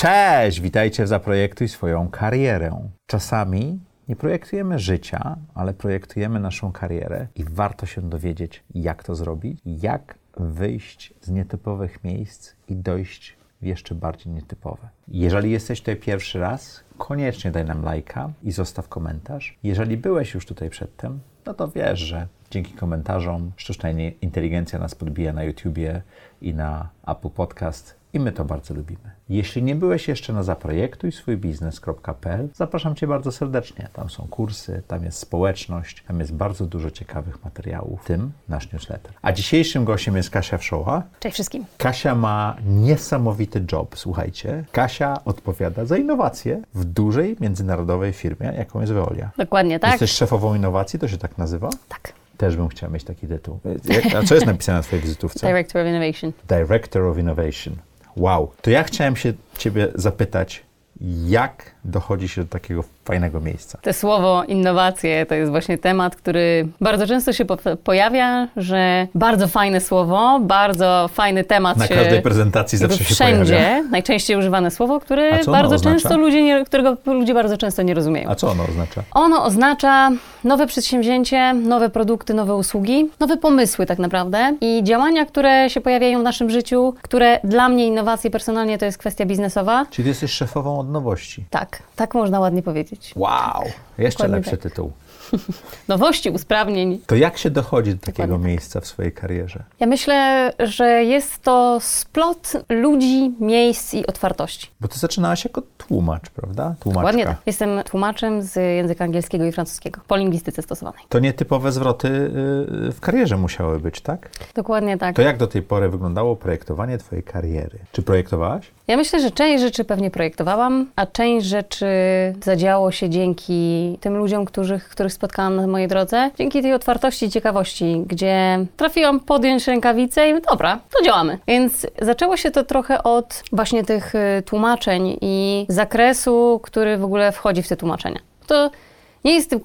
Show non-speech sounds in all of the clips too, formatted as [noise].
Cześć, witajcie w Zaprojektuj swoją karierę. Czasami nie projektujemy życia, ale projektujemy naszą karierę i warto się dowiedzieć, jak to zrobić, jak wyjść z nietypowych miejsc i dojść w jeszcze bardziej nietypowe. Jeżeli jesteś tutaj pierwszy raz, koniecznie daj nam lajka i zostaw komentarz. Jeżeli byłeś już tutaj przedtem, no to wiesz, że dzięki komentarzom sztuczna inteligencja nas podbija na YouTubie i na Apple Podcast i my to bardzo lubimy. Jeśli nie byłeś jeszcze na zaprojektuj swój biznes.pl, zapraszam Cię bardzo serdecznie. Tam są kursy, tam jest społeczność, tam jest bardzo dużo ciekawych materiałów, w tym nasz newsletter. A dzisiejszym gościem jest Kasia Wszoła. Cześć wszystkim. Kasia ma niesamowity job, słuchajcie. Kasia odpowiada za innowacje w dużej międzynarodowej firmie, jaką jest Veolia. Dokładnie tak. Jesteś szefową innowacji, to się tak nazywa? Tak. Też bym chciał mieć taki tytuł. A co jest napisane na Twojej wizytówce? Director of Innovation. Director of Innovation. Wow. To ja chciałem się Ciebie zapytać, jak dochodzi się do takiego fajnego miejsca. To słowo innowacje to jest właśnie temat, który bardzo często się po pojawia, że bardzo fajne słowo, bardzo fajny temat Na się każdej prezentacji zawsze się wszędzie, pojawia. najczęściej używane słowo, które bardzo oznacza? często ludzie nie, którego ludzie bardzo często nie rozumieją. A co ono oznacza? Ono oznacza nowe przedsięwzięcie, nowe produkty, nowe usługi, nowe pomysły tak naprawdę i działania, które się pojawiają w naszym życiu, które dla mnie innowacje personalnie to jest kwestia biznesowa. Czyli ty jesteś szefową od nowości. Tak, tak można ładnie powiedzieć. Wow. Jeszcze Dokładnie lepszy tak. tytuł. [laughs] Nowości, usprawnień. To jak się dochodzi do takiego Dokładnie tak. miejsca w swojej karierze? Ja myślę, że jest to splot ludzi, miejsc i otwartości. Bo ty zaczynałaś jako tłumacz, prawda? Tłumaczka. Dokładnie tak. Jestem tłumaczem z języka angielskiego i francuskiego po lingwistyce stosowanej. To nietypowe zwroty y, w karierze musiały być, tak? Dokładnie tak. To jak do tej pory wyglądało projektowanie twojej kariery? Czy projektowałaś? Ja myślę, że część rzeczy pewnie projektowałam, a część rzeczy zadziało się dzięki tym ludziom, których, których spotkałam na mojej drodze. Dzięki tej otwartości i ciekawości, gdzie trafiłam podjąć rękawicę i dobra, to działamy. Więc zaczęło się to trochę od właśnie tych y, tłumaczeń i zakresu, który w ogóle wchodzi w te tłumaczenia. To nie jest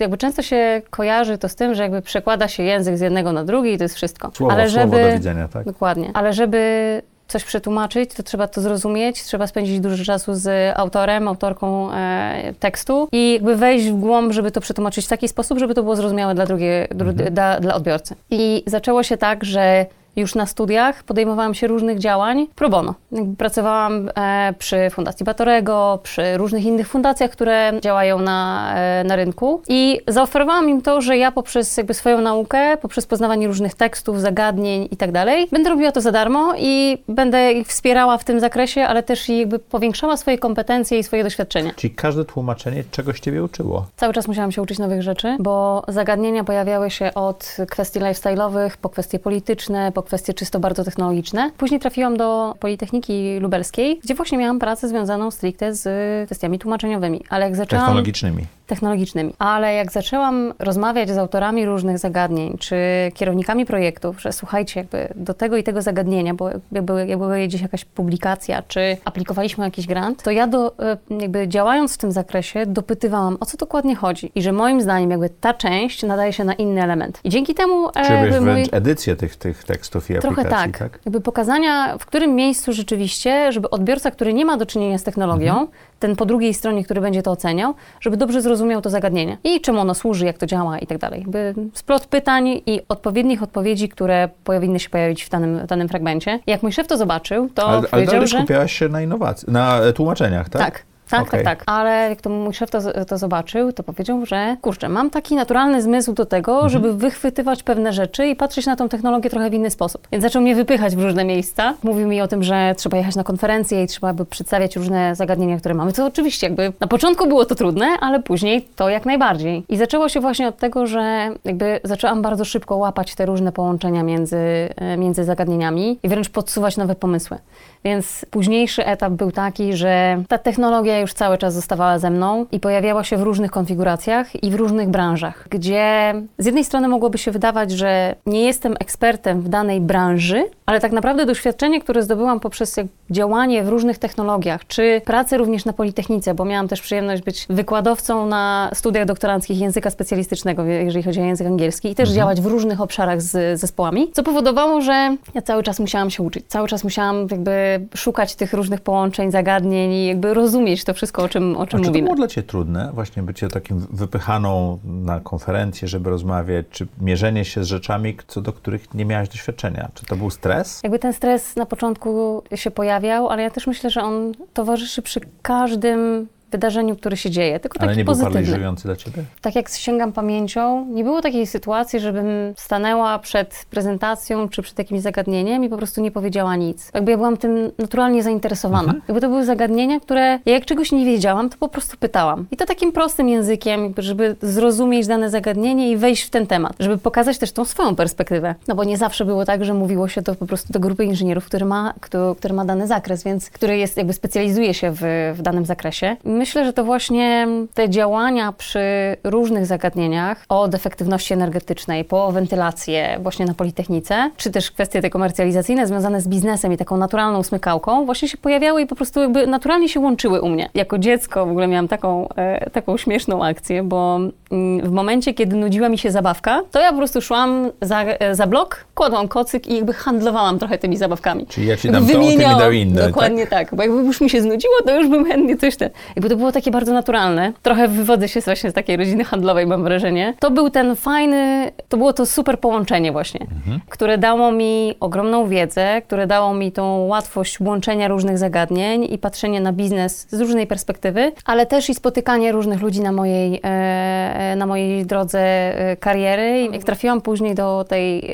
jakby często się kojarzy to z tym, że jakby przekłada się język z jednego na drugi i to jest wszystko. Słowo, Ale słowo żeby, do widzenia, tak? Dokładnie. Ale żeby coś przetłumaczyć, to trzeba to zrozumieć, trzeba spędzić dużo czasu z autorem, autorką e, tekstu i jakby wejść w głąb, żeby to przetłumaczyć w taki sposób, żeby to było zrozumiałe dla, drugie, dru, dla, dla odbiorcy. I zaczęło się tak, że już na studiach podejmowałam się różnych działań pro bono. Pracowałam e, przy Fundacji Batorego, przy różnych innych fundacjach, które działają na, e, na rynku i zaoferowałam im to, że ja poprzez jakby swoją naukę, poprzez poznawanie różnych tekstów, zagadnień i tak dalej, będę robiła to za darmo i będę ich wspierała w tym zakresie, ale też i jakby powiększała swoje kompetencje i swoje doświadczenia. Czyli każde tłumaczenie czegoś ciebie uczyło. Cały czas musiałam się uczyć nowych rzeczy, bo zagadnienia pojawiały się od kwestii lifestyle'owych, po kwestie polityczne, po kwestie czysto bardzo technologiczne. Później trafiłam do Politechniki Lubelskiej, gdzie właśnie miałam pracę związaną stricte z kwestiami tłumaczeniowymi. Ale jak zaczęłam... Technologicznymi. Technologicznymi. Ale jak zaczęłam rozmawiać z autorami różnych zagadnień, czy kierownikami projektów, że słuchajcie, jakby do tego i tego zagadnienia, bo jakby, jakby gdzieś jakaś publikacja, czy aplikowaliśmy jakiś grant, to ja do, e, jakby działając w tym zakresie dopytywałam, o co dokładnie chodzi i że moim zdaniem jakby ta część nadaje się na inny element. I dzięki temu e, Czy byś mój... wręcz edycję tych, tych tekstów i Trochę aplikacji, tak. Jakby pokazania, w którym miejscu rzeczywiście, żeby odbiorca, który nie ma do czynienia z technologią, Mhm. Ten po drugiej stronie, który będzie to oceniał, żeby dobrze zrozumiał to zagadnienie i czemu ono służy, jak to działa i tak dalej. Jakby splot pytań i odpowiednich odpowiedzi, które powinny się pojawić w danym, w danym fragmencie. Jak mój szef to zobaczył, to Ale, ale powiedział, dalej że... skupiałaś się na innowacji, na e, tłumaczeniach, tak? Tak. Tak, Okej. tak, tak. Ale jak to mój szef to, to zobaczył, to powiedział, że kurczę, mam taki naturalny zmysł do tego, Mhm. żeby wychwytywać pewne rzeczy i patrzeć na tą technologię trochę w inny sposób. Więc zaczął mnie wypychać w różne miejsca. Mówił mi o tym, że trzeba jechać na konferencje i trzeba by przedstawiać różne zagadnienia, które mamy. To oczywiście jakby na początku było to trudne, ale później to jak najbardziej. I zaczęło się właśnie od tego, że jakby zaczęłam bardzo szybko łapać te różne połączenia między, e, między zagadnieniami i wręcz podsuwać nowe pomysły. Więc późniejszy etap był taki, że ta technologia już cały czas zostawała ze mną i pojawiała się w różnych konfiguracjach i w różnych branżach, gdzie z jednej strony mogłoby się wydawać, że nie jestem ekspertem w danej branży, ale tak naprawdę doświadczenie, które zdobyłam poprzez działanie w różnych technologiach, czy pracę również na Politechnice, bo miałam też przyjemność być wykładowcą na studiach doktoranckich języka specjalistycznego, jeżeli chodzi o język angielski i też mhm. działać w różnych obszarach z zespołami, co powodowało, że ja cały czas musiałam się uczyć, cały czas musiałam jakby szukać tych różnych połączeń, zagadnień i jakby rozumieć to wszystko, o czym, o czym A mówimy. Czy to było dla Ciebie trudne, właśnie bycie takim wypychaną na konferencję, żeby rozmawiać, czy mierzenie się z rzeczami, co do których nie miałaś doświadczenia? Czy to był stres? Jakby ten stres na początku się pojawiał, ale ja też myślę, że on towarzyszy przy każdym wydarzeniu, które się dzieje, tylko Ale taki nie pozytywny. był paraliżujący dla Ciebie? Tak jak sięgam pamięcią, nie było takiej sytuacji, żebym stanęła przed prezentacją czy przed jakimś zagadnieniem i po prostu nie powiedziała nic. Jakby ja byłam tym naturalnie zainteresowana. Mhm. Jakby to były zagadnienia, które ja jak czegoś nie wiedziałam, to po prostu pytałam. I to takim prostym językiem, żeby zrozumieć dane zagadnienie i wejść w ten temat, żeby pokazać też tą swoją perspektywę. No bo nie zawsze było tak, że mówiło się to po prostu do grupy inżynierów, który ma, który, który ma dany zakres, więc który jest jakby specjalizuje się w, w danym zakresie myślę, że to właśnie te działania przy różnych zagadnieniach od efektywności energetycznej po wentylację właśnie na Politechnice, czy też kwestie te komercjalizacyjne związane z biznesem i taką naturalną smykałką właśnie się pojawiały i po prostu jakby naturalnie się łączyły u mnie. Jako dziecko w ogóle miałam taką, e, taką śmieszną akcję, bo mm, w momencie, kiedy nudziła mi się zabawka, to ja po prostu szłam za, e, za blok, kładłam kocyk i jakby handlowałam trochę tymi zabawkami. Czyli ja ci dam to, ty mi dał inne. Dokładnie tak? tak, bo jakby już mi się znudziło, to już bym chętnie coś te... Jakby to było takie bardzo naturalne. Trochę wywodzę się właśnie z takiej rodziny handlowej, mam wrażenie. To był ten fajny, to było to super połączenie właśnie, mhm. które dało mi ogromną wiedzę, które dało mi tą łatwość łączenia różnych zagadnień i patrzenie na biznes z różnej perspektywy, ale też i spotykanie różnych ludzi na mojej, e, e, na mojej drodze e, kariery. Jak trafiłam później do tej,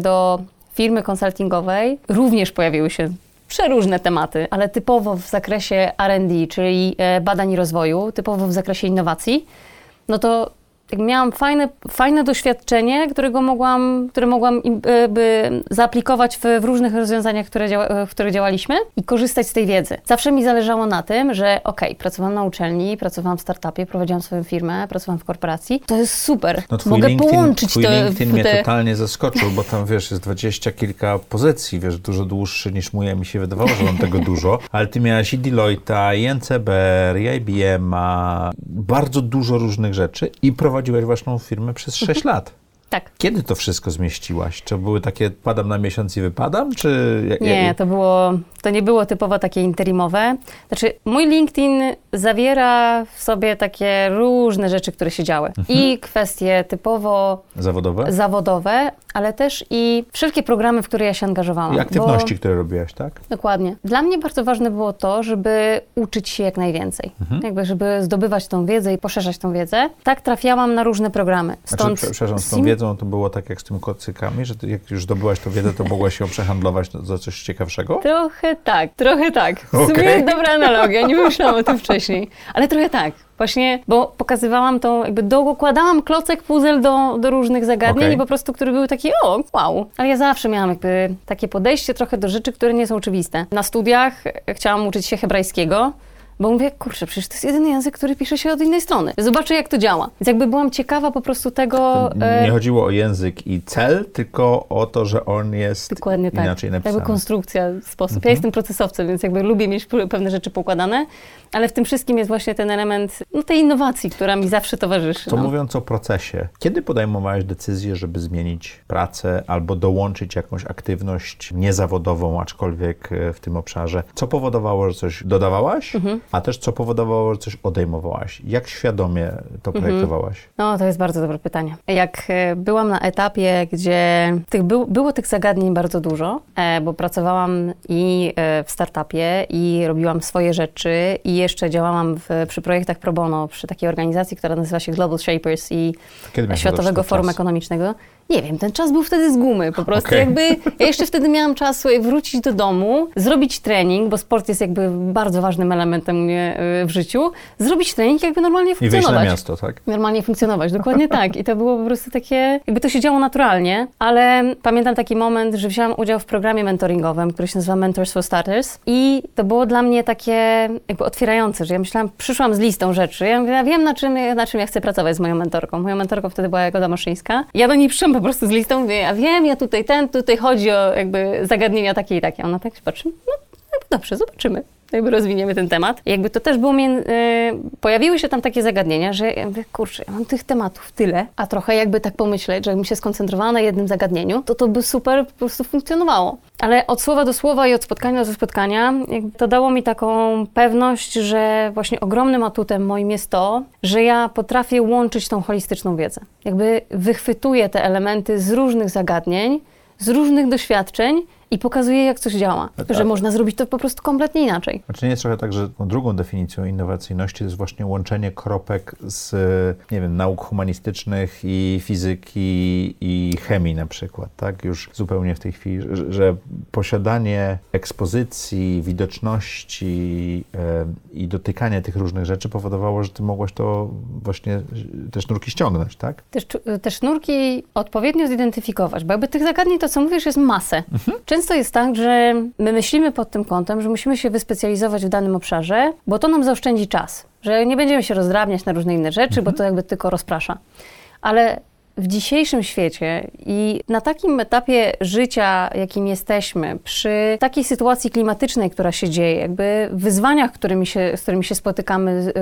do firmy konsultingowej, również pojawiły się przeróżne tematy, ale typowo w zakresie RD, czyli e, badań i rozwoju, typowo w zakresie innowacji, no to miałam fajne, fajne doświadczenie, którego mogłam, które mogłam by zaaplikować w, w różnych rozwiązaniach, które działa, w których działaliśmy i korzystać z tej wiedzy. Zawsze mi zależało na tym, że okej, okay, pracowałam na uczelni, pracowałam w startupie, prowadziłam swoją firmę, pracowałam w korporacji. To jest super. No Mogę LinkedIn, połączyć twój to. LinkedIn te... mnie totalnie zaskoczył, bo tam wiesz, jest dwadzieścia kilka pozycji, wiesz, dużo dłuższy niż mój, mi się wydawało, że mam tego dużo, ale ty miałaś i Deloitte'a, i NCBR, i IBM-a, bardzo dużo różnych rzeczy i prowadziłaś prowadziłeś własną firmę przez 6 mhm. [laughs] lat. Tak. Kiedy to wszystko zmieściłaś? Czy były takie padam na miesiąc i wypadam, czy... Nie, to było, to nie było typowo takie interimowe. Znaczy, mój LinkedIn zawiera w sobie takie różne rzeczy, które się działy. Mhm. I kwestie typowo... Zawodowe? Zawodowe, ale też i wszelkie programy, w które ja się angażowałam. I aktywności, bo... które robiłaś, tak? Dokładnie. Dla mnie bardzo ważne było to, żeby uczyć się jak najwięcej. Mhm. Jakby, żeby zdobywać tą wiedzę i poszerzać tą wiedzę. Tak trafiałam na różne programy. Stąd... Znaczy, przepraszam, z tą wiedzą wiedzą to było tak jak z tymi kocykami, że jak już zdobyłaś tą wiedzę, to mogłaś ją przehandlować za coś ciekawszego? Trochę tak, trochę tak. W okay. sumie dobra analogia, nie myślałam o tym wcześniej, ale trochę tak. Właśnie, bo pokazywałam tą, jakby dokładałam klocek puzzle do, do różnych zagadnień okay. i po prostu, które były takie, o, wow. Ale ja zawsze miałam jakby takie podejście trochę do rzeczy, które nie są oczywiste. Na studiach chciałam uczyć się hebrajskiego, bo mówię, kurczę, przecież to jest jedyny język, który pisze się od innej strony. Zobaczę, jak to działa. Więc jakby byłam ciekawa po prostu tego... Nie e... chodziło o język i cel, tylko o to, że on jest Dokładnie tak. inaczej tak. napisany. Jakby konstrukcja, sposób. Mhm. Ja jestem procesowcem, więc jakby lubię mieć pewne rzeczy poukładane, ale w tym wszystkim jest właśnie ten element no, tej innowacji, która mi zawsze towarzyszy. To no. mówiąc o procesie, kiedy podejmowałeś decyzję, żeby zmienić pracę albo dołączyć jakąś aktywność niezawodową, aczkolwiek e, w tym obszarze? Co powodowało, że coś dodawałaś, mhm. A też co powodowało, że coś odejmowałaś? Jak świadomie to mhm. projektowałaś? No, to jest bardzo dobre pytanie. Jak e, byłam na etapie, gdzie tych był, było tych zagadnień bardzo dużo, e, bo pracowałam i w startupie, i robiłam swoje rzeczy, i jeszcze działałam w, przy projektach pro bono, przy takiej organizacji, która nazywa się Global Shapers i Światowego Forum Ekonomicznego. Nie wiem, ten czas był wtedy z gumy po prostu. Okej. Jakby ja jeszcze wtedy miałam czas wrócić do domu, zrobić trening, bo sport jest jakby bardzo ważnym elementem mnie y, w życiu. Zrobić trening, jakby normalnie I wyjść funkcjonować. na miasto, tak? Normalnie funkcjonować, dokładnie tak. I to było po prostu takie, jakby to się działo naturalnie, ale pamiętam taki moment, że wzięłam udział w programie mentoringowym, który się nazywa Mentors for Starters i to było dla mnie takie jakby otwierające, że ja myślałam, przyszłam z listą rzeczy, ja, mówię, ja wiem na czym, na czym ja chcę pracować z moją mentorką. Moją mentorką wtedy była Jagoda Maszyńska. Ja do niej przyszłam po prostu z listą, mówię, ja wiem, ja tutaj ten, tutaj chodzi o jakby zagadnienia takie i takie. Ona tak się patrzy, no jakby dobrze, zobaczymy. Jakby rozwiniemy ten temat. Jakby to też było, mię- y, pojawiły się tam takie zagadnienia, że ja mówię, kurczę, ja mam tych tematów tyle, a trochę jakby tak pomyśleć, że jakbym się skoncentrowała na jednym zagadnieniu, to to by super po prostu funkcjonowało. Ale od słowa do słowa i od spotkania do spotkania, to dało mi taką pewność, że właśnie ogromnym atutem moim jest to, że ja potrafię łączyć tą holistyczną wiedzę. Jakby wychwytuję te elementy z różnych zagadnień, z różnych doświadczeń i pokazuję, jak coś działa. A- Że można zrobić to po prostu kompletnie inaczej. Znaczy nie jest trochę tak, że tą drugą definicją innowacyjności to jest właśnie łączenie kropek z, nie wiem, nauk humanistycznych i fizyki i chemii na przykład, tak? Już zupełnie w tej chwili, że, że posiadanie ekspozycji, widoczności e, i dotykanie tych różnych rzeczy powodowało, że ty mogłaś to właśnie te sznurki ściągnąć, tak? Czu- te sznurki odpowiednio zidentyfikować, bo jakby tych zagadnień, to co mówisz, jest masę. Często jest tak, że my myślimy pod tym kątem, że musimy się wyspecjalizować w danym obszarze, bo to nam zaoszczędzi czas, że nie będziemy się rozdrabniać na różne inne rzeczy, bo to jakby tylko rozprasza. Ale w dzisiejszym świecie i na takim etapie życia, jakim jesteśmy, przy takiej sytuacji klimatycznej, która się dzieje, jakby wyzwaniach, którymi się, z którymi się spotykamy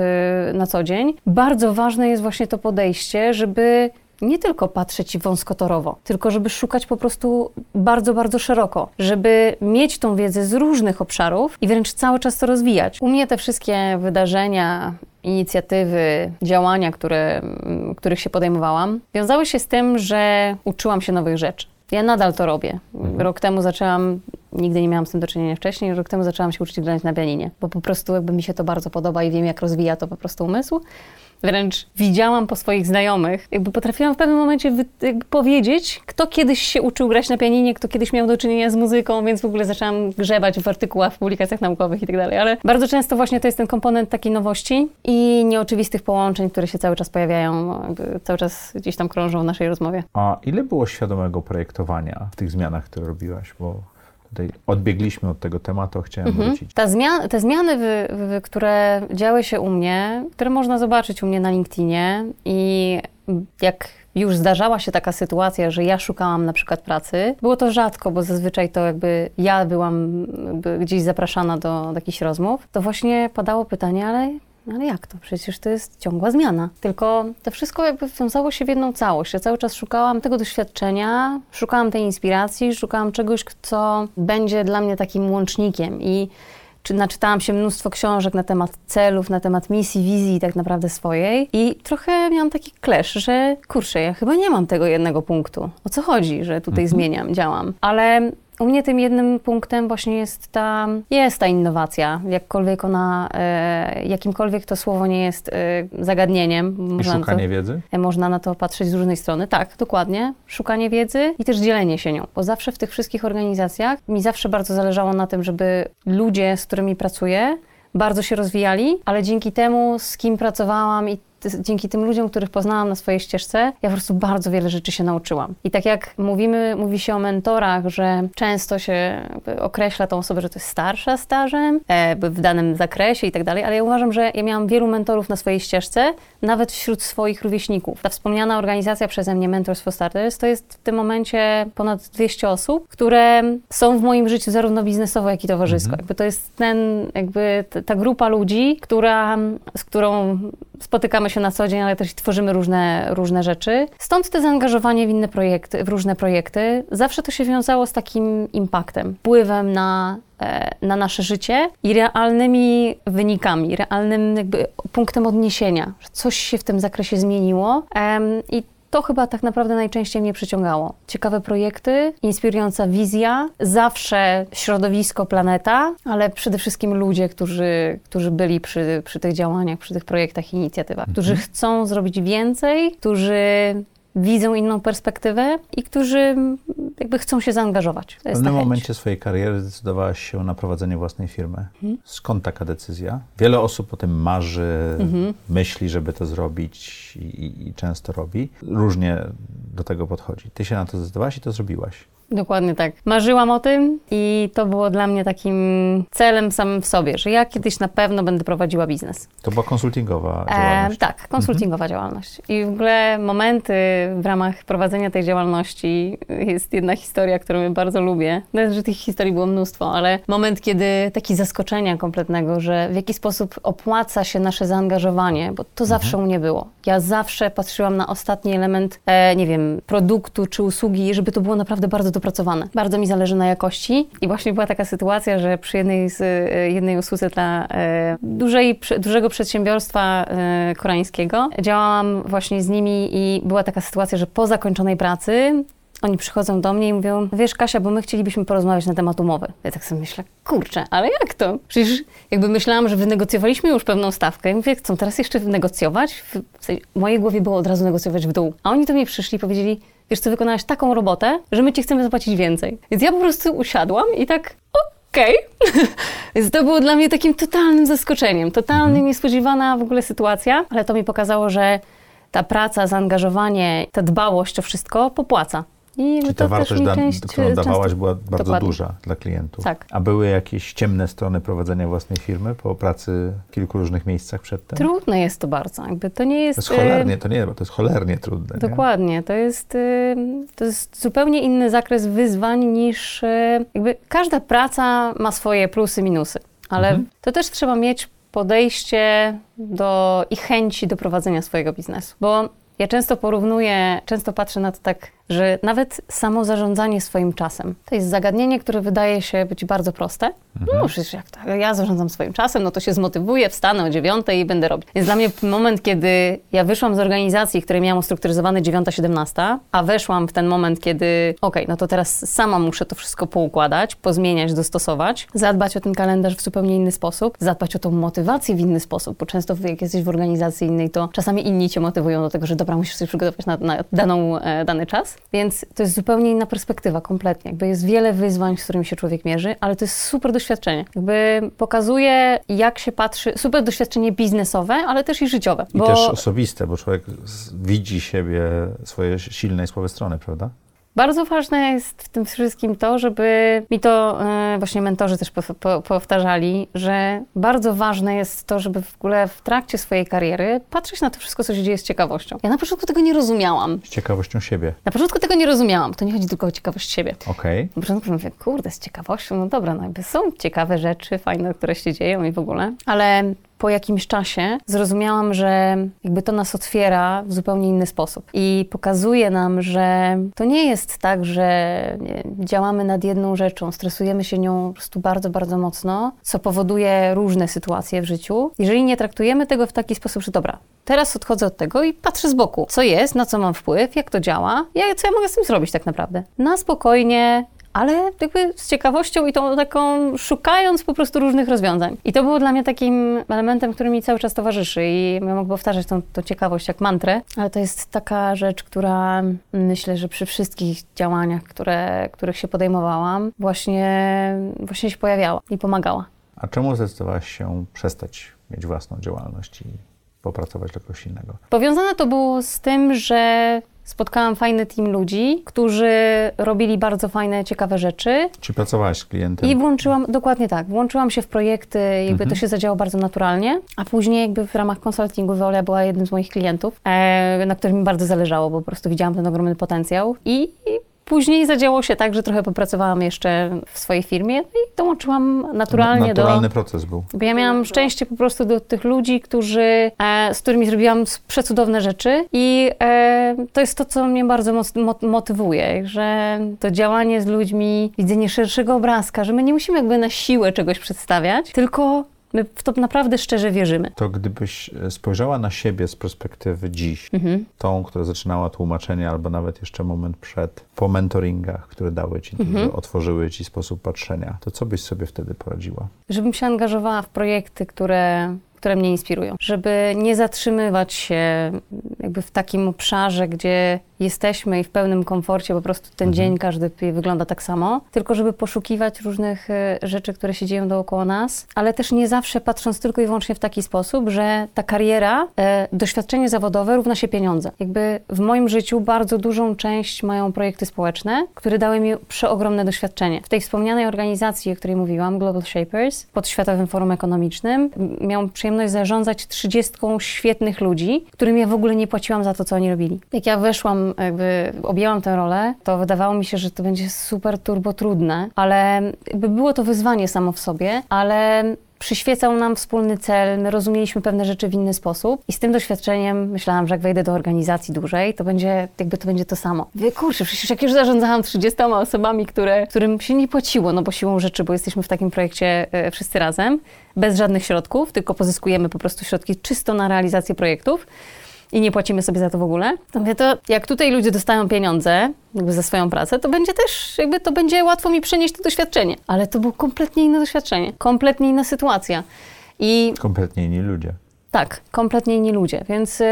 yy, na co dzień, bardzo ważne jest właśnie to podejście, żeby nie tylko patrzeć wąskotorowo, tylko żeby szukać po prostu bardzo, bardzo szeroko, żeby mieć tą wiedzę z różnych obszarów i wręcz cały czas to rozwijać. U mnie te wszystkie wydarzenia, inicjatywy, działania, które, mm, których się podejmowałam, wiązały się z tym, że uczyłam się nowych rzeczy. Ja nadal to robię. Rok temu zaczęłam, nigdy nie miałam z tym do czynienia wcześniej, rok temu zaczęłam się uczyć grać na pianinie, bo po prostu jakby mi się to bardzo podoba i wiem, jak rozwija to po prostu umysł. Wręcz widziałam po swoich znajomych, jakby potrafiłam w pewnym momencie powiedzieć, kto kiedyś się uczył grać na pianinie, kto kiedyś miał do czynienia z muzyką, więc w ogóle zaczęłam grzebać w artykułach, w publikacjach naukowych i tak dalej. Ale bardzo często właśnie to jest ten komponent takiej nowości i nieoczywistych połączeń, które się cały czas pojawiają, cały czas gdzieś tam krążą w naszej rozmowie. A ile było świadomego projektowania w tych zmianach, które robiłaś? Bo tutaj odbiegliśmy od tego tematu, a chciałem wrócić. Ta zmian, te zmiany, wy, wy, które działy się u mnie, które można zobaczyć u mnie na LinkedInie i jak już zdarzała się taka sytuacja, że ja szukałam na przykład pracy, było to rzadko, bo zazwyczaj to jakby ja byłam jakby gdzieś zapraszana do, do jakichś rozmów, to właśnie padało pytanie, ale ale jak to? Przecież to jest ciągła zmiana. Tylko to wszystko jakby wiązało się w jedną całość. Ja cały czas szukałam tego doświadczenia, szukałam tej inspiracji, szukałam czegoś, co będzie dla mnie takim łącznikiem i czy naczytałam się mnóstwo książek na temat celów, na temat misji, wizji tak naprawdę swojej i trochę miałam taki klesz, że kurczę, ja chyba nie mam tego jednego punktu. O co chodzi, że tutaj zmieniam, działam. Ale u mnie tym jednym punktem właśnie jest ta, jest ta innowacja, jakkolwiek ona, e, jakimkolwiek to słowo nie jest e, zagadnieniem. I Można na to- szukanie wiedzy? E, Można na to patrzeć z różnej strony. Tak, dokładnie. Szukanie wiedzy i też dzielenie się nią. Bo zawsze w tych wszystkich organizacjach mi zawsze bardzo zależało na tym, żeby ludzie, z którymi pracuję, bardzo się rozwijali, ale dzięki temu, z kim pracowałam i dzięki tym ludziom, których poznałam na swojej ścieżce, ja po prostu bardzo wiele rzeczy się nauczyłam. I tak jak mówimy, mówi się o mentorach, że często się określa tą osobę, że to jest starsza stażem e, w danym zakresie i tak dalej, ale ja uważam, że ja miałam wielu mentorów na swojej ścieżce, nawet wśród swoich rówieśników. Ta wspomniana organizacja przeze mnie Mentors for Starters to jest w tym momencie ponad 200 osób, które są w moim życiu zarówno biznesowo, jak i towarzysko. Jakby to jest ten, jakby ta grupa ludzi, która, z którą spotykamy się na co dzień, ale też tworzymy różne, różne rzeczy. Stąd te zaangażowanie w inne projekty, w różne projekty. Zawsze to się wiązało z takim impaktem, wpływem na, e, na nasze życie i realnymi wynikami, realnym jakby punktem odniesienia, że coś się w tym zakresie zmieniło. I to chyba tak naprawdę najczęściej mnie przyciągało. Ciekawe projekty, inspirująca wizja, zawsze środowisko, planeta, ale przede wszystkim ludzie, którzy, którzy byli przy, przy tych działaniach, przy tych projektach i inicjatywach, którzy chcą zrobić więcej, którzy widzą inną perspektywę i którzy jakby chcą się zaangażować. W pewnym momencie swojej kariery zdecydowałaś się na prowadzenie własnej firmy. Mhm. Skąd taka decyzja? Wiele osób o tym marzy, mhm. myśli, żeby to zrobić i, i często robi. Różnie do tego podchodzi. Ty się na to zdecydowałaś i to zrobiłaś. Dokładnie tak. Marzyłam o tym i to było dla mnie takim celem samym w sobie, że ja kiedyś na pewno będę prowadziła biznes. To była konsultingowa działalność? E, tak, konsultingowa mhm. działalność. I w ogóle momenty w ramach prowadzenia tej działalności jest jedna historia, którą bardzo lubię. Nawet, że tych historii było mnóstwo, ale moment, kiedy taki zaskoczenia kompletnego, że w jaki sposób opłaca się nasze zaangażowanie, bo to mhm. zawsze u mnie było. Ja zawsze patrzyłam na ostatni element, e, nie wiem, produktu czy usługi, żeby to było naprawdę bardzo dopracowane. Bardzo mi zależy na jakości i właśnie była taka sytuacja, że przy jednej, z, e, jednej usłudze dla e, dużej, dużego przedsiębiorstwa e, koreańskiego działałam właśnie z nimi i była taka sytuacja, że po zakończonej pracy oni przychodzą do mnie i mówią, wiesz Kasia, bo my chcielibyśmy porozmawiać na temat umowy. Ja tak sobie myślę, kurczę, ale jak to? Przecież jakby myślałam, że wynegocjowaliśmy już pewną stawkę. I mówię, chcą teraz jeszcze wynegocjować? W, w mojej głowie było od razu negocjować w dół. A oni do mnie przyszli i powiedzieli, wiesz co, wykonałaś taką robotę, że my ci chcemy zapłacić więcej. Więc ja po prostu usiadłam i tak, okej. Okay. [laughs] Więc to było dla mnie takim totalnym zaskoczeniem, totalnie mhm. niespodziewana w ogóle sytuacja, ale to mi pokazało, że ta praca, zaangażowanie, ta dbałość o wszystko popłaca. I Czyli ta wartość, da, którą dawałaś, była bardzo Dokładnie. duża dla klientów. Tak. A były jakieś ciemne strony prowadzenia własnej firmy po pracy w kilku różnych miejscach przedtem? Trudne jest to bardzo. Jakby to nie jest... To jest cholernie, to nie, to jest cholernie trudne. Dokładnie. Nie? To jest, to jest zupełnie inny zakres wyzwań niż... Jakby każda praca ma swoje plusy, minusy. Ale mhm. to też trzeba mieć podejście do i chęci do prowadzenia swojego biznesu. Bo ja często porównuję, często patrzę na to tak że nawet samo zarządzanie swoim czasem to jest zagadnienie, które wydaje się być bardzo proste. Mhm. No przecież jak to, ja zarządzam swoim czasem, no to się zmotywuję, wstanę o dziewiątej i będę robić. Więc dla mnie moment, kiedy ja wyszłam z organizacji, której miałam ustrukturyzowane 9-17, a weszłam w ten moment, kiedy okej, okay, no to teraz sama muszę to wszystko poukładać, pozmieniać, dostosować, zadbać o ten kalendarz w zupełnie inny sposób, zadbać o tą motywację w inny sposób, bo często jak jesteś w organizacji innej, to czasami inni cię motywują do tego, że dobra, musisz się przygotować na, na daną, e, dany czas. Więc to jest zupełnie inna perspektywa, kompletnie. Jakby jest wiele wyzwań, z którymi się człowiek mierzy, ale to jest super doświadczenie. Jakby pokazuje, jak się patrzy, super doświadczenie biznesowe, ale też i życiowe. I bo... też osobiste, bo człowiek widzi siebie, swoje silne i słabe strony, prawda? Bardzo ważne jest w tym wszystkim to, żeby mi to e, właśnie mentorzy też powtarzali, że bardzo ważne jest to, żeby w ogóle w trakcie swojej kariery patrzeć na to wszystko, co się dzieje z ciekawością. Ja na początku tego nie rozumiałam. Z ciekawością siebie. Na początku tego nie rozumiałam. To nie chodzi tylko o ciekawość siebie. Okej. Okay. Na początku mówię, kurde, z ciekawością, no dobra, no jakby są ciekawe rzeczy, fajne, które się dzieją i w ogóle, ale po jakimś czasie zrozumiałam, że jakby to nas otwiera w zupełnie inny sposób i pokazuje nam, że to nie jest tak, że działamy nad jedną rzeczą, stresujemy się nią po prostu bardzo, bardzo mocno, co powoduje różne sytuacje w życiu. Jeżeli nie traktujemy tego w taki sposób, że dobra, teraz odchodzę od tego i patrzę z boku, co jest, na co mam wpływ, jak to działa, jak, co ja mogę z tym zrobić tak naprawdę. Na spokojnie, ale jakby z ciekawością i tą taką szukając po prostu różnych rozwiązań. I to było dla mnie takim elementem, który mi cały czas towarzyszy i ja mogę powtarzać tą, tą ciekawość jak mantrę, ale to jest taka rzecz, która myślę, że przy wszystkich działaniach, które, których się podejmowałam, właśnie, właśnie się pojawiała i pomagała. A czemu zdecydowałaś się przestać mieć własną działalność i popracować dla kogoś innego? Powiązane to było z tym, że Spotkałam fajny team ludzi, którzy robili bardzo fajne, ciekawe rzeczy. Czy pracowałaś z klientem? I włączyłam, dokładnie tak, włączyłam się w projekty, jakby mhm. to się zadziało bardzo naturalnie, a później jakby w ramach konsultingu Veolia była jednym z moich klientów, e, na którym mi bardzo zależało, bo po prostu widziałam ten ogromny potencjał i, i Później zadziało się tak, że trochę popracowałam jeszcze w swojej firmie i dołączyłam naturalnie Na, do... Naturalny proces był. Bo ja miałam szczęście po prostu do tych ludzi, którzy, e, z którymi zrobiłam przecudowne rzeczy i e, to jest to, co mnie bardzo motywuje, że to działanie z ludźmi, widzenie szerszego obrazka, że my nie musimy jakby na siłę czegoś przedstawiać, tylko My w to naprawdę szczerze wierzymy. To gdybyś e, spojrzała na siebie z perspektywy dziś, mhm. tą, która zaczynała tłumaczenie, albo nawet jeszcze moment przed, po mentoringach, które dały ci, mhm. otworzyły ci sposób patrzenia, to co byś sobie wtedy poradziła? Żebym się angażowała w projekty, które które mnie inspirują. Żeby nie zatrzymywać się jakby w takim obszarze, gdzie jesteśmy i w pełnym komforcie po prostu ten dzień każdy wygląda tak samo, tylko żeby poszukiwać różnych e, rzeczy, które się dzieją dookoła nas, ale też nie zawsze patrząc tylko i wyłącznie w taki sposób, że ta kariera, e, doświadczenie zawodowe równa się pieniądze. Jakby w moim życiu bardzo dużą część mają projekty społeczne, które dały mi przeogromne doświadczenie. W tej wspomnianej organizacji, o której mówiłam, Global Shapers, pod Światowym Forum Ekonomicznym, miałam przyjemność zarządzać 30 świetnych ludzi, którym ja w ogóle nie płaciłam za to, co oni robili. Jak ja weszłam, jakby objęłam tę rolę, to wydawało mi się, że to będzie super turbo trudne, ale było to wyzwanie samo w sobie, ale przyświecał nam wspólny cel, my rozumieliśmy pewne rzeczy w inny sposób i z tym doświadczeniem myślałam, że jak wejdę do organizacji dłużej, to będzie jakby to będzie to samo. Wy kurczę, przecież jak już zarządzałam 30 osobami, które, którym się nie płaciło, no bo siłą rzeczy, bo jesteśmy w takim projekcie e, wszyscy razem, bez żadnych środków, tylko pozyskujemy po prostu środki czysto na realizację projektów i nie płacimy sobie za to w ogóle, to mówię, to jak tutaj ludzie dostają pieniądze jakby za swoją pracę, to będzie też, jakby to będzie łatwo mi przenieść to doświadczenie. Ale to było kompletnie inne doświadczenie, kompletnie inna sytuacja. I Kompletnie inni ludzie. Tak, kompletnie inni ludzie, więc, y,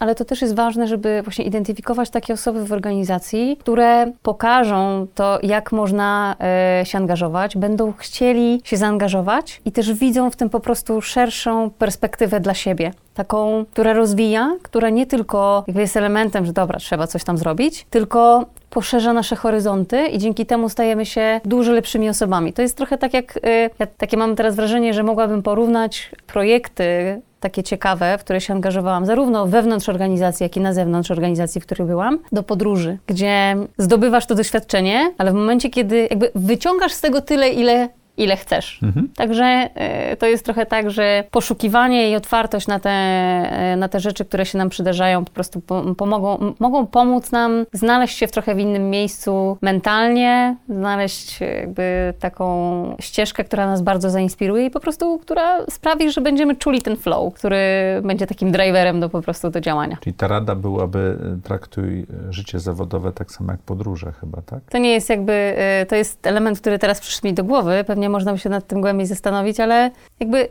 ale to też jest ważne, żeby właśnie identyfikować takie osoby w organizacji, które pokażą to, jak można y, się angażować, będą chcieli się zaangażować i też widzą w tym po prostu szerszą perspektywę dla siebie. Taką, która rozwija, która nie tylko jakby jest elementem, że dobra, trzeba coś tam zrobić, tylko poszerza nasze horyzonty i dzięki temu stajemy się dużo lepszymi osobami. To jest trochę tak jak, y, ja takie mam teraz wrażenie, że mogłabym porównać projekty takie ciekawe, w które się angażowałam, zarówno wewnątrz organizacji, jak i na zewnątrz organizacji, w której byłam, do podróży, gdzie zdobywasz to doświadczenie, ale w momencie, kiedy jakby wyciągasz z tego tyle, ile ile chcesz. Także e, to jest trochę tak, że poszukiwanie i otwartość na te, e, na te rzeczy, które się nam przydarzają, po prostu po, pomogą, mogą pomóc nam znaleźć się w trochę w innym miejscu mentalnie, znaleźć e, jakby taką ścieżkę, która nas bardzo zainspiruje i po prostu, która sprawi, że będziemy czuli ten flow, który będzie takim driverem do po prostu do działania. Czyli ta rada byłaby, traktuj życie zawodowe tak samo jak podróże chyba, tak? To nie jest jakby, to jest element, który teraz przyszedł mi do głowy, pewnie można by się nad tym głębiej zastanowić, ale jakby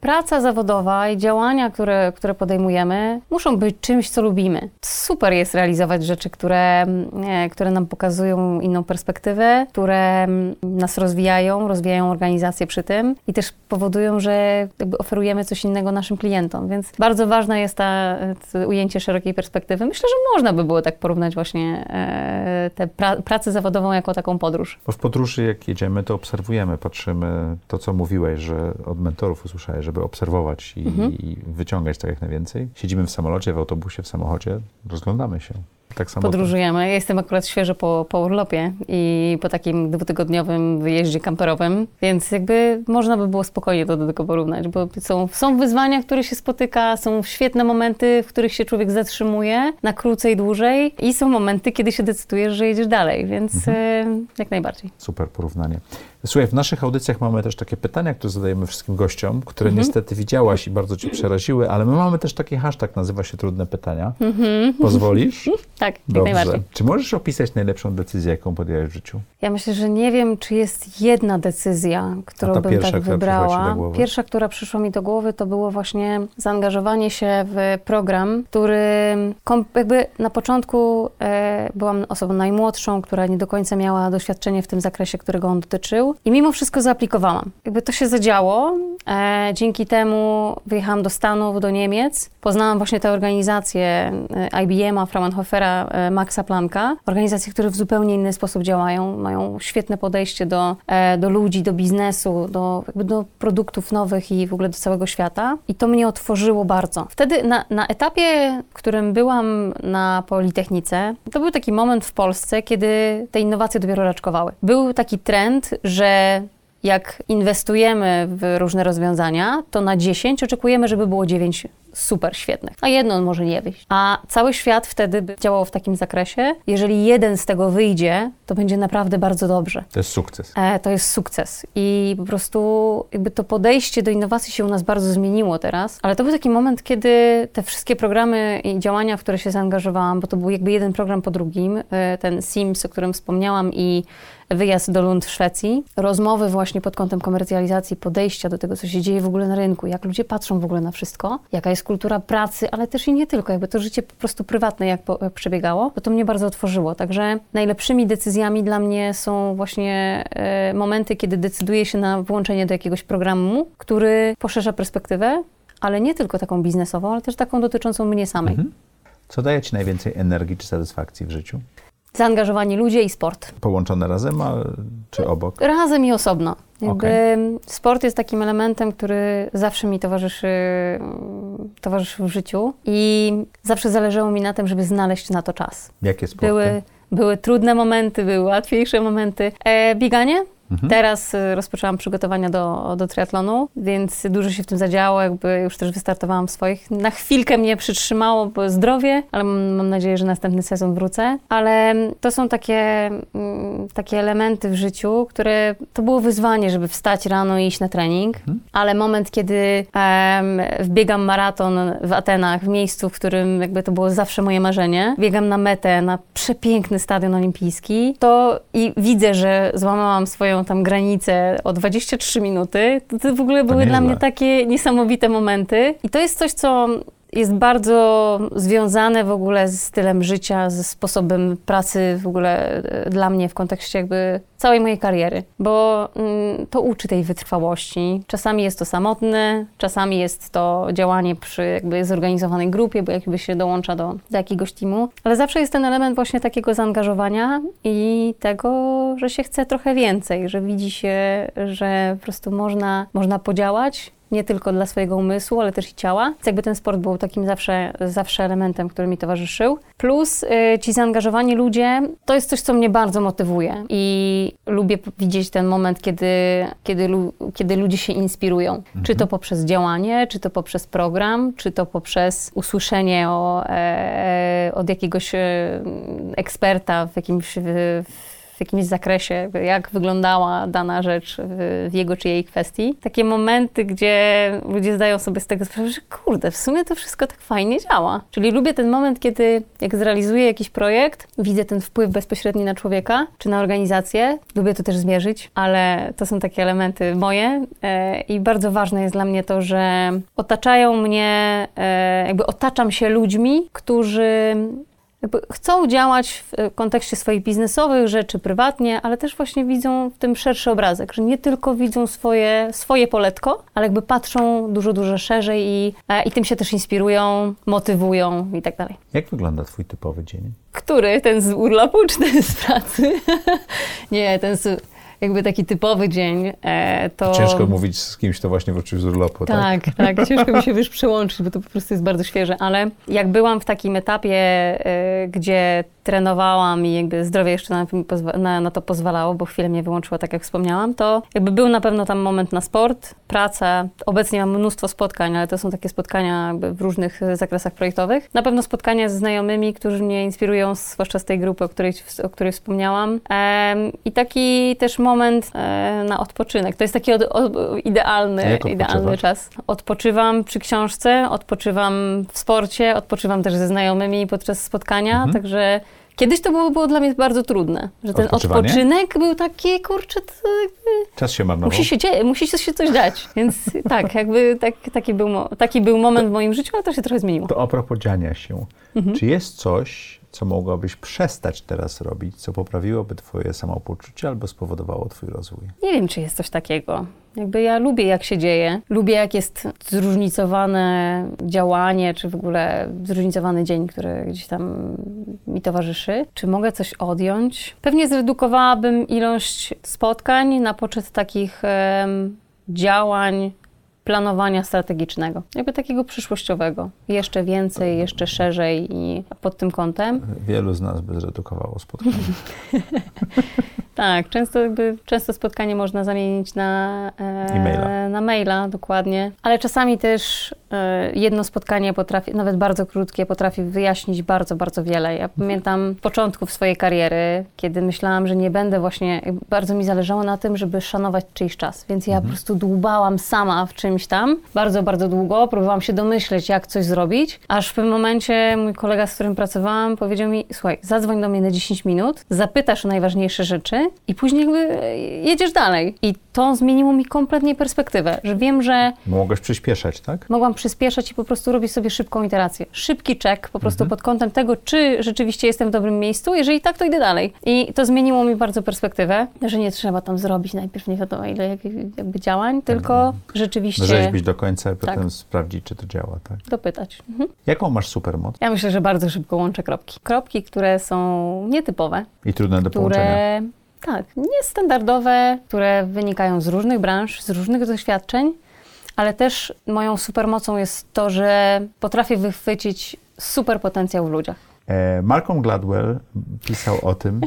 praca zawodowa i działania, które, które podejmujemy, muszą być czymś, co lubimy. Super jest realizować rzeczy, które, mm, e, które nam pokazują inną perspektywę, które mm, nas rozwijają, rozwijają organizację przy tym i też powodują, że oferujemy coś innego naszym klientom. Więc bardzo ważne jest ta, to ujęcie szerokiej perspektywy. Myślę, że można by było tak porównać właśnie e, tę pra, pracę zawodową jako taką podróż. Bo w podróży jak jedziemy, to obserwujemy, patrzymy to, co mówiłeś, że od mentorów usłyszałeś, żeby obserwować i, Mhm. i wyciągać tak jak najwięcej. Siedzimy w samolocie, w autobusie, w samochodzie, rozglądamy się. Tak samo Podróżujemy. Ja jestem akurat świeżo po, po urlopie i po takim dwutygodniowym wyjeździe kamperowym, więc jakby można by było spokojnie to do tego porównać, bo są, są wyzwania, które się spotyka, są świetne momenty, w których się człowiek zatrzymuje na krócej, dłużej i są momenty, kiedy się decydujesz, że jedziesz dalej, więc e, jak najbardziej. Super porównanie. Słuchaj, w naszych audycjach mamy też takie pytania, które zadajemy wszystkim gościom, które Mhm. niestety widziałaś i bardzo Cię przeraziły, ale my mamy też taki hashtag, nazywa się Trudne Pytania. Pozwolisz? [laughs] Tak, Mhm. jak najbardziej. Czy możesz opisać najlepszą decyzję, jaką podjęłaś w życiu? Ja myślę, że nie wiem, czy jest jedna decyzja, którą bym pierwsza, tak wybrała. Pierwsza, która przyszła mi do głowy, to było właśnie zaangażowanie się w program, który jakby na początku e, byłam osobą najmłodszą, która nie do końca miała doświadczenie w tym zakresie, którego on dotyczył. I mimo wszystko zaaplikowałam. Jakby to się zadziało. E, dzięki temu wyjechałam do Stanów, do Niemiec. Poznałam właśnie tę organizację e, IBM-a, Fraunhofera, e, Maxa Plancka. Organizacje, które w zupełnie inny sposób działają, mają świetne podejście do, e, do ludzi, do biznesu, do, jakby do produktów nowych i w ogóle do całego świata. I to mnie otworzyło bardzo. Wtedy na, na etapie, w którym byłam na Politechnice, to był taki moment w Polsce, kiedy te innowacje dopiero raczkowały. Był taki trend, że jak inwestujemy w różne rozwiązania, to na 10 oczekujemy, żeby było 9 super świetnych, a jedno może nie wyjść. A cały świat wtedy by działał w takim zakresie. Jeżeli jeden z tego wyjdzie, to będzie naprawdę bardzo dobrze. To jest sukces. E, to jest sukces. I po prostu jakby to podejście do innowacji się u nas bardzo zmieniło teraz, ale to był taki moment, kiedy te wszystkie programy i działania, w które się zaangażowałam, bo to był jakby jeden program po drugim, e, ten Sims, o którym wspomniałam i wyjazd do Lund w Szwecji, rozmowy właśnie pod kątem komercjalizacji, podejścia do tego, co się dzieje w ogóle na rynku, jak ludzie patrzą w ogóle na wszystko, jaka jest kultura pracy, ale też i nie tylko, jakby to życie po prostu prywatne, jak, po, jak przebiegało, bo to mnie bardzo otworzyło. Także najlepszymi decyzjami dla mnie są właśnie e, momenty, kiedy decyduję się na włączenie do jakiegoś programu, który poszerza perspektywę, ale nie tylko taką biznesową, ale też taką dotyczącą mnie samej. Mhm. Co daje Ci najwięcej energii czy satysfakcji w życiu? Zaangażowani ludzie i sport. Połączone razem, a, czy obok? Razem i osobno. Okej. Sport jest takim elementem, który zawsze mi towarzyszy, towarzyszył w życiu i zawsze zależało mi na tym, żeby znaleźć na to czas. Jakie sporty? Były, były trudne momenty, były łatwiejsze momenty. E, bieganie. Mhm. Teraz e, rozpoczęłam przygotowania do, do triatlonu, więc dużo się w tym zadziało, jakby już też wystartowałam w swoich. Na chwilkę mnie przytrzymało bo zdrowie, ale mam, mam nadzieję, że następny sezon wrócę. Ale to są takie, mm, takie elementy w życiu, które to było wyzwanie, żeby wstać rano i iść na trening, Mhm. ale moment, kiedy em, wbiegam maraton w Atenach, w miejscu, w którym jakby to było zawsze moje marzenie, biegam na metę, na przepiękny stadion olimpijski, to i widzę, że złamałam swoją tam granicę o 23 minuty, to, to w ogóle były dla mnie takie niesamowite momenty. I to jest coś, co jest bardzo związane w ogóle z stylem życia, ze sposobem pracy w ogóle e, dla mnie w kontekście jakby całej mojej kariery, bo mm, to uczy tej wytrwałości. Czasami jest to samotne, czasami jest to działanie przy jakby zorganizowanej grupie, bo jakby się dołącza do, do jakiegoś teamu, ale zawsze jest ten element właśnie takiego zaangażowania i tego, że się chce trochę więcej, że widzi się, że po prostu można, można podziałać, nie tylko dla swojego umysłu, ale też i ciała. Więc jakby ten sport był takim zawsze, zawsze elementem, który mi towarzyszył. Plus y, ci zaangażowani ludzie, to jest coś, co mnie bardzo motywuje i lubię widzieć ten moment, kiedy, kiedy, lu, kiedy ludzie się inspirują. Czy to poprzez działanie, czy to poprzez program, czy to poprzez usłyszenie o, e, od jakiegoś e, eksperta w jakimś... W, w jakimś zakresie, jak wyglądała dana rzecz w, w jego czy jej kwestii. Takie momenty, gdzie ludzie zdają sobie z tego sprawę, że kurde, w sumie to wszystko tak fajnie działa. Czyli lubię ten moment, kiedy jak zrealizuję jakiś projekt, widzę ten wpływ bezpośredni na człowieka czy na organizację. Lubię to też zmierzyć, ale to są takie elementy moje e, i bardzo ważne jest dla mnie to, że otaczają mnie, e, jakby otaczam się ludźmi, którzy chcą działać w e, kontekście swoich biznesowych rzeczy prywatnie, ale też właśnie widzą w tym szerszy obrazek, że nie tylko widzą swoje, swoje poletko, ale jakby patrzą dużo, dużo szerzej i, i tym się też inspirują, motywują i tak dalej. Jak wygląda Twój typowy dzień? Który? Ten z urlopu czy ten z pracy? [laughs] nie, ten z, jakby taki typowy dzień e, to... Ciężko mówić z kimś, kto właśnie wrócił z urlopu, tak? Tak, tak, [laughs] ciężko mi się wiesz przełączyć, bo to po prostu jest bardzo świeże, ale jak byłam w takim etapie, y, gdzie trenowałam i jakby zdrowie jeszcze na, na, na to pozwalało, bo chwilę mnie wyłączyło, tak jak wspomniałam, to jakby był na pewno tam moment na sport, praca. Obecnie mam mnóstwo spotkań, ale to są takie spotkania w różnych y, zakresach projektowych. Na pewno spotkania ze znajomymi, którzy mnie inspirują, zwłaszcza z tej grupy, o której, o której wspomniałam. Em, I taki też moment e, na odpoczynek. To jest taki od, od, idealny, idealny czas. Odpoczywam przy książce, odpoczywam w sporcie, odpoczywam też ze znajomymi podczas spotkania, Mhm. także kiedyś to było, było dla mnie bardzo trudne, że ten odpoczynek był taki, kurczę, to jakby Czas się marnował. musi się, musi się coś dać, więc [laughs] tak, jakby tak, taki, był, taki był moment w moim życiu, ale to się trochę zmieniło. To a propos dziania się. Mhm. Czy jest coś, co mogłabyś przestać teraz robić, co poprawiłoby Twoje samopoczucie albo spowodowało Twój rozwój? Nie wiem, czy jest coś takiego. Jakby ja lubię, jak się dzieje. Lubię, jak jest zróżnicowane działanie, czy w ogóle zróżnicowany dzień, który gdzieś tam mi towarzyszy. Czy mogę coś odjąć? Pewnie zredukowałabym ilość spotkań na poczet takich em, działań, planowania strategicznego, jakby takiego przyszłościowego. Jeszcze więcej, jeszcze szerzej i pod tym kątem. Wielu z nas by zredukowało spotkanie. [laughs] Tak, często, jakby, często spotkanie można zamienić na, e, E-maila. na maila, dokładnie. Ale czasami też e, jedno spotkanie potrafi, nawet bardzo krótkie, potrafi wyjaśnić bardzo, bardzo wiele. Ja pamiętam początków swojej kariery, kiedy myślałam, że nie będę właśnie, bardzo mi zależało na tym, żeby szanować czyjś czas, więc ja po prostu dłubałam sama w czymś tam, bardzo, bardzo długo, próbowałam się domyśleć, jak coś zrobić, aż w pewnym momencie mój kolega, z którym pracowałam, powiedział mi, słuchaj, zadzwoń do mnie na 10 minut, zapytasz o najważniejsze rzeczy i później jakby jedziesz dalej. I to zmieniło mi kompletnie perspektywę, że wiem, że Mogłeś przyspieszać, tak? mogłam przyspieszać i po prostu robić sobie szybką iterację. Szybki czek po prostu pod kątem tego, czy rzeczywiście jestem w dobrym miejscu, jeżeli tak, to idę dalej. I to zmieniło mi bardzo perspektywę, że nie trzeba tam zrobić najpierw nie wiadomo ile jak- jakby działań, tylko rzeczywiście Rzeźbić do końca i Tak. potem sprawdzić, czy to działa, tak? dopytać. Mhm. Jaką masz supermoc Ja myślę, że bardzo szybko łączę kropki. Kropki, które są nietypowe, i trudne do połączenia? Tak, niestandardowe, które wynikają z różnych branż, z różnych doświadczeń, ale też moją supermocą jest to, że potrafię wychwycić super potencjał w ludziach. E, Malcolm Gladwell pisał o tym,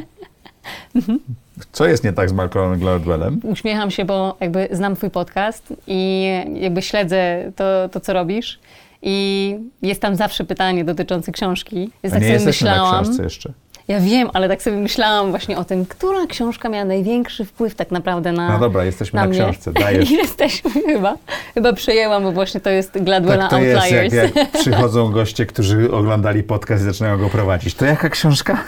[laughs] co jest nie tak z Malcolmem Gladwellem. Uśmiecham się, bo jakby znam twój podcast i jakby śledzę to, to co robisz. I jest tam zawsze pytanie dotyczące książki. Więc A tak nie sobie jesteśmy na myślałam. książce jeszcze. Ja wiem, ale tak sobie myślałam właśnie o tym, która książka miała największy wpływ tak naprawdę na. No dobra, jesteśmy na na, książce, dajesz. [laughs] Jesteśmy chyba. Chyba przejęłam, bo właśnie to jest Gladwella Tak to jest, jak, Outliers. jak przychodzą goście, którzy oglądali podcast i zaczynają go prowadzić. To jaka książka?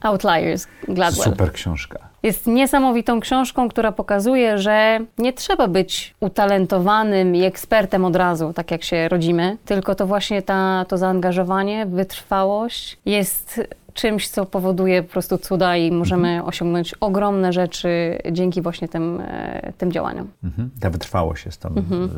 Outliers Gladwell. Super książka. Jest niesamowitą książką, która pokazuje, że nie trzeba być utalentowanym i ekspertem od razu, tak jak się rodzimy, tylko to właśnie ta, to zaangażowanie, wytrwałość jest czymś, co powoduje po prostu cuda i możemy osiągnąć ogromne rzeczy dzięki właśnie tym, e, tym działaniom. Mhm. Ta wytrwałość jest tam, Mhm. y,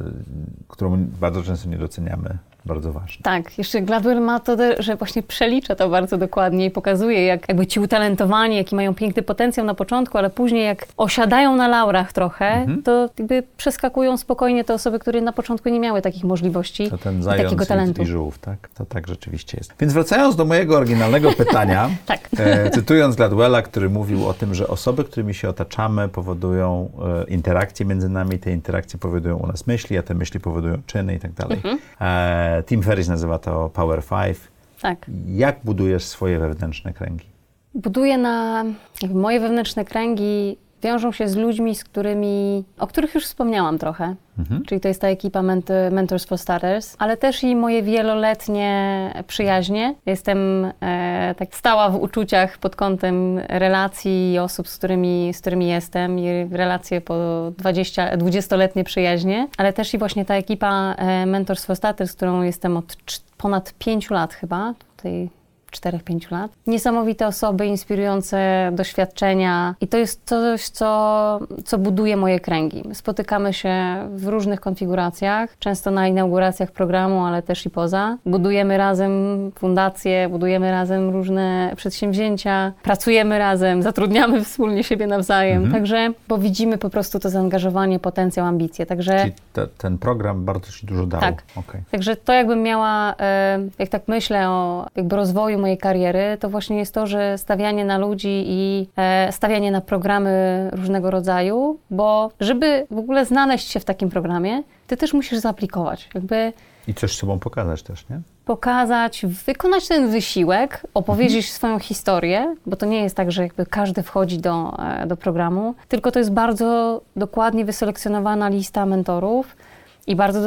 którą bardzo często nie doceniamy, bardzo ważna. Tak, jeszcze Gladwell ma to, że właśnie przelicza to bardzo dokładnie i pokazuje, jak jakby ci utalentowani, jaki mają piękny potencjał na początku, ale później jak osiadają na laurach trochę, Mhm. to jakby przeskakują spokojnie te osoby, które na początku nie miały takich możliwości To ten i takiego i, talentu. i żółw, tak? To tak rzeczywiście jest. Więc wracając do mojego oryginalnego [laughs] pytania, Tak. e, cytując Gladwella, który mówił o tym, że osoby, którymi się otaczamy, powodują e, interakcje między nami, te interakcje powodują u nas myśli, a te myśli powodują czyny i tak dalej. Mhm. E, Tim Ferriss nazywa to Power Five. Tak. Jak budujesz swoje wewnętrzne kręgi? Buduję na. Moje wewnętrzne kręgi wiążą się z ludźmi, z którymi. o których już wspomniałam trochę. Mhm. Czyli to jest ta ekipa Ment- Mentors for Starters, ale też i moje wieloletnie przyjaźnie. Jestem e, tak stała w uczuciach pod kątem relacji i osób, z którymi, z którymi jestem i relacje po 20, 20-letnie przyjaźnie, ale też i właśnie ta ekipa e, Mentors for Starters, z którą jestem od ponad 5 lat chyba, tutaj 4-5 lat. Niesamowite osoby, inspirujące doświadczenia i to jest coś, co, co buduje moje kręgi. Spotykamy się w różnych konfiguracjach, często na inauguracjach programu, ale też i poza. Budujemy razem fundacje, budujemy razem różne przedsięwzięcia, pracujemy razem, zatrudniamy wspólnie siebie nawzajem, Mhm. także, bo widzimy po prostu to zaangażowanie, potencjał, ambicje, także... Czyli te, ten program bardzo ci dużo dał. Tak. Okej. Także to jakbym miała, e, jak tak myślę o jakby rozwoju mojej kariery, to właśnie jest to, że stawianie na ludzi i e, stawianie na programy różnego rodzaju, bo żeby w ogóle znaleźć się w takim programie, ty też musisz zaaplikować. Jakby I coś sobą pokazać też, nie? pokazać, wykonać ten wysiłek, opowiedzieć swoją historię, bo to nie jest tak, że jakby każdy wchodzi do, e, do programu, tylko to jest bardzo dokładnie wyselekcjonowana lista mentorów i bardzo,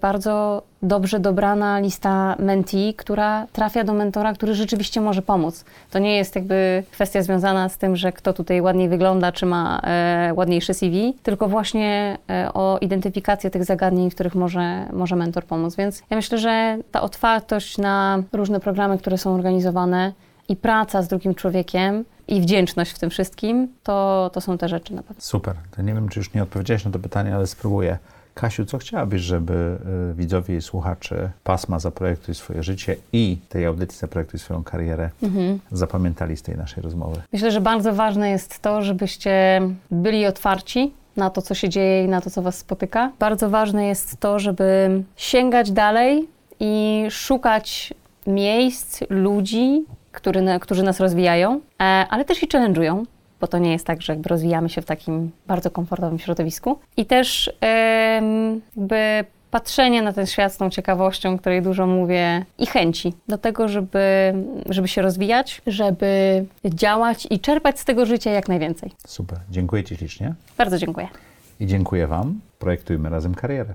bardzo dobrze dobrana lista mentee, która trafia do mentora, który rzeczywiście może pomóc. To nie jest jakby kwestia związana z tym, że kto tutaj ładniej wygląda, czy ma e, ładniejsze CV, tylko właśnie e, o identyfikację tych zagadnień, w których może, może mentor pomóc. Więc ja myślę, że ta otwartość na różne programy, które są organizowane i praca z drugim człowiekiem i wdzięczność w tym wszystkim, to, to są te rzeczy na pewno. Super. Nie wiem, czy już nie odpowiedziałeś na to pytanie, ale spróbuję. Kasiu, co chciałabyś, żeby y, widzowie i słuchacze pasma Zaprojektuj swoje życie i tej audycji Zaprojektuj swoją karierę zapamiętali z tej naszej rozmowy? Myślę, że bardzo ważne jest to, żebyście byli otwarci na to, co się dzieje i na to, co Was spotyka. Bardzo ważne jest to, żeby sięgać dalej i szukać miejsc, ludzi, który, którzy nas rozwijają, e, ale też i challenge'ują, bo to nie jest tak, że jakby rozwijamy się w takim bardzo komfortowym środowisku. I też jakby patrzenia na ten świat z tą ciekawością, o której dużo mówię, i chęci do tego, żeby, żeby się rozwijać, żeby działać i czerpać z tego życia jak najwięcej. Super. Dziękuję Ci ślicznie. Bardzo dziękuję. I dziękuję Wam. Projektujmy razem karierę.